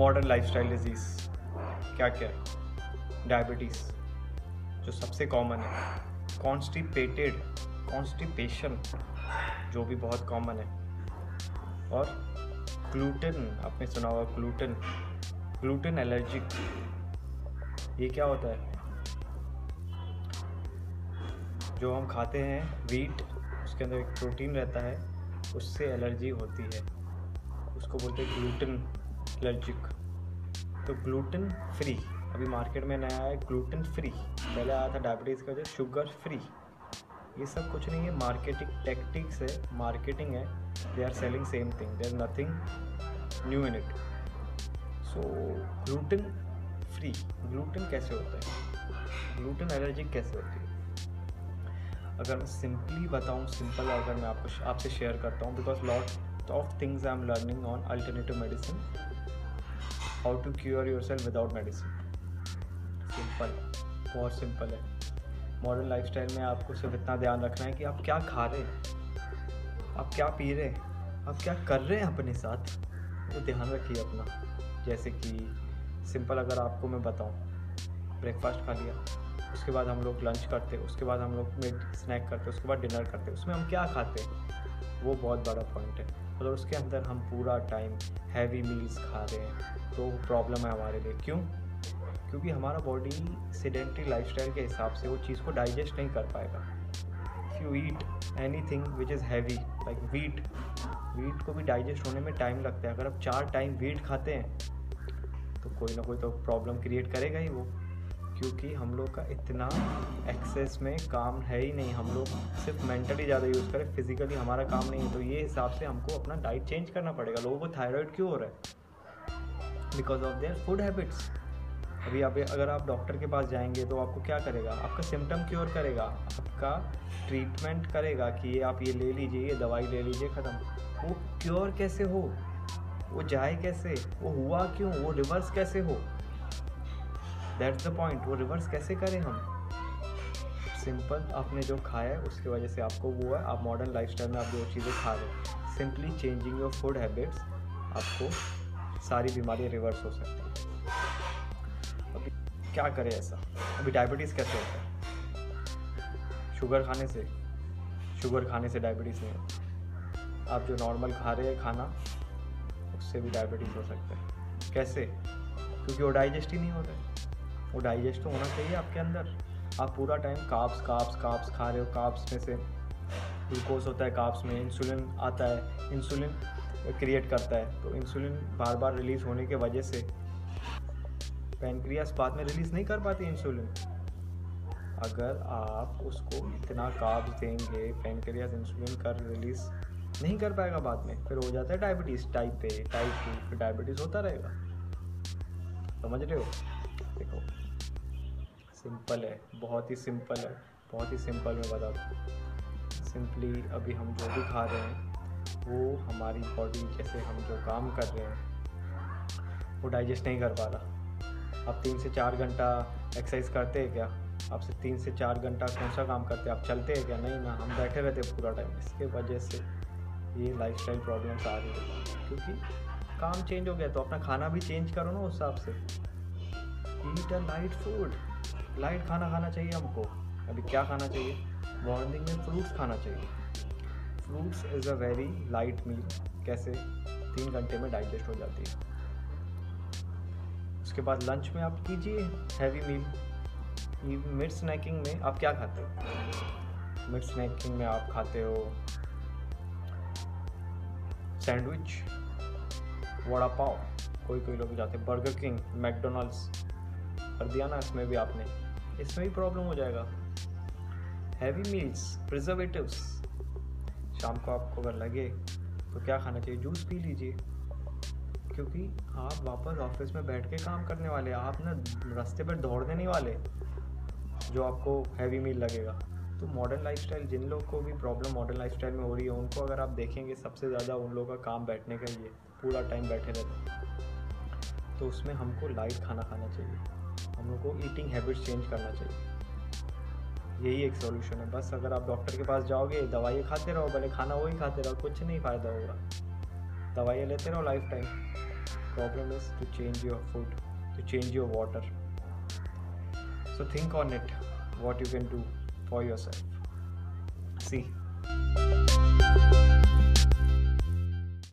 Modern lifestyle disease क्या क्या? है डायबिटीज़ जो सबसे कॉमन है। कॉन्स्टिपेटेड कॉन्स्टिपेशन जो भी बहुत कॉमन है। और ग्लूटेन आपने सुना होगा ग्लूटेन ग्लूटेन एलर्जिक ये क्या होता है? जो हम खाते हैं वीट उसके अंदर एक प्रोटीन रहता है, उससे एलर्जी होती है। उसको बोलते हैं ग्लूटेन एलर्जिक तो ग्लूटेन फ्री अभी मार्केट में नया है ग्लूटेन फ्री पहले आया था डायबिटीज़ का जो शुगर फ्री ये सब कुछ नहीं है मार्केटिंग टेक्टिक्स है मार्केटिंग है. They are selling same thing there nothing new in it so gluten free gluten कैसे होता है? ग्लूटेन एलर्जिक कैसे होती है? अगर मैं सिंपली बताऊँ सिंपल अगर मैं आपको आपसे शेयर करता हूँ because lot of things I am learning on alternative medicine how to cure yourself without medicine simple बहुत सिंपल है। मॉडर्न लाइफस्टाइल में आपको सिर्फ़ इतना ध्यान रखना है कि आप क्या खा रहे हैं, आप क्या पी रहे हैं, आप क्या कर रहे हैं अपने साथ। वो ध्यान रखिए अपना। जैसे कि सिंपल अगर आपको मैं बताऊँ ब्रेकफास्ट खा लिया, उसके बाद हम लोग लंच करते, उसके बाद हम लोग मिड स्नैक करते, उसके बाद डिनर करते, उसमें हम क्या खाते वो बहुत बड़ा पॉइंट है। अगर उसके अंदर हम पूरा टाइम हैवी मील्स खा रहे हैं तो प्रॉब्लम है हमारे लिए। क्यों? क्योंकि हमारा बॉडी सीडेंट्री लाइफस्टाइल के हिसाब से वो चीज़ को डाइजेस्ट नहीं कर पाएगा। If you eat anything which is heavy like wheat wheat को भी डाइजेस्ट होने में टाइम लगता है। अगर आप चार टाइम वीट खाते हैं तो कोई ना कोई तो प्रॉब्लम क्रिएट करेगा ही वो। क्योंकि हम लोग का इतना एक्सेस में काम है ही नहीं। हम लोग सिर्फ़ मेंटली ज़्यादा यूज़ करें फिजिकली हमारा काम नहीं है। तो ये हिसाब से हमको अपना डाइट चेंज करना पड़ेगा। लोगों को थायराइड क्यों हो रहा है? Because of their food habits अभी आप, अगर आप डॉक्टर के पास जाएँगे तो आपको क्या करेगा? आपका सिम्टम क्योर करेगा। आपका ट्रीटमेंट करेगा कि ये आप ये ले लीजिए, ये दवाई ले लीजिए, ख़त्म। वो क्योर कैसे हो? वो जाए कैसे? वो हुआ क्यों? वो रिवर्स कैसे हो? दैट्स द पॉइंट वो रिवर्स कैसे करें हम? सिंपल आपने जो खाया है, उसकी वजह से आपको वो है, आप मॉडर्न लाइफ में आप जो चीज़ें खा रहे हैं। Simply changing your food habits आपको सारी बीमारियाँ रिवर्स हो सकती हैं। क्या करें ऐसा? अभी डायबिटीज़ कैसे होता है? शुगर खाने से? शुगर खाने से डायबिटीज़ नहीं होता। आप जो नॉर्मल खा रहे हैं खाना, उससे भी डायबिटीज़ हो सकता है। कैसे? क्योंकि वो डाइजेस्ट ही नहीं होता है। वो डाइजेस्ट तो होना चाहिए आपके अंदर। आप पूरा टाइम काप्स काप्स काप्स खा रहे हो काप्स में से ग्लूकोज होता है काप्स में इंसुलिन आता है इंसुलिन क्रिएट करता है। तो इंसुलिन बार बार रिलीज़ होने के वजह से पेनक्रियास बाद में रिलीज़ नहीं कर पाती इंसुलिन अगर आप उसको इतना काब्स देंगे पेनक्रियास इंसुलिन कर रिलीज़ नहीं कर पाएगा बाद में, फिर हो जाता है diabetes type A type two फिर डायबिटीज़ होता रहेगा। समझ रहे हो? देखो। सिंपल है, बहुत ही सिंपल है, बहुत ही सिंपल मैं बता दूँ। सिंपली अभी हम जो भी खा रहे हैं, वो हमारी बॉडी जैसे हम जो काम कर रहे हैं, वो डाइजेस्ट नहीं कर पा रहा। आप तीन से चार घंटा एक्सरसाइज करते हैं क्या? आपसे तीन से चार घंटा कौन सा काम करते हैं? आप चलते हैं क्या? नहीं, ना, हम बैठे रहते हैं पूरा टाइम इसके वजह से ये लाइफ स्टाइल प्रॉब्लम्स आ रही है। क्योंकि काम चेंज हो गया तो अपना खाना भी चेंज करो ना उस हिसाब से। Eat a light food light खाना खाना चाहिए हमको। अभी क्या खाना चाहिए? मॉर्निंग में फ्रूट्स खाना चाहिए। Fruits is a very light meal कैसे? तीन घंटे में डाइजेस्ट हो जाती है। उसके बाद लंच में आप कीजिए हैवी मील मिड स्नैकिंग में आप क्या खाते हो? मिड स्नैकिंग में आप खाते हो सैंडविच वड़ा पाव। कोई कोई लोग जाते हैं। बर्गर किंग मैकडोनल्ड्स कर दिया ना, इसमें भी आपने। इसमें भी प्रॉब्लम हो जाएगा। हैवी मील्स प्रिजर्वेटिव्स शाम को आपको अगर लगे तो क्या खाना चाहिए? जूस पी लीजिए। क्योंकि आप वापस ऑफ़िस में बैठ के काम करने वाले, आप ना रास्ते पर दौड़ने नहीं वाले, जो आपको हैवी मील लगेगा। तो मॉडर्न लाइफस्टाइल जिन लोग को भी प्रॉब्लम मॉडर्न लाइफस्टाइल में हो रही है, उनको अगर आप देखेंगे, सबसे ज़्यादा उन लोगों का काम बैठने का ही है पूरा टाइम बैठे रहते। हैं तो उसमें हमको लाइट खाना खाना चाहिए। हम लोग को ईटिंग हैबिट्स चेंज करना चाहिए। यही एक सॉल्यूशन है। बस अगर आप डॉक्टर के पास जाओगे, दवाइयाँ खाते रहो, भले खाना वही खाते रहो, कुछ नहीं फ़ायदा होगा। दवाइयाँ लेते रहो lifetime problem is to change your food, to change your water. So think on it, what you can do for yourself. See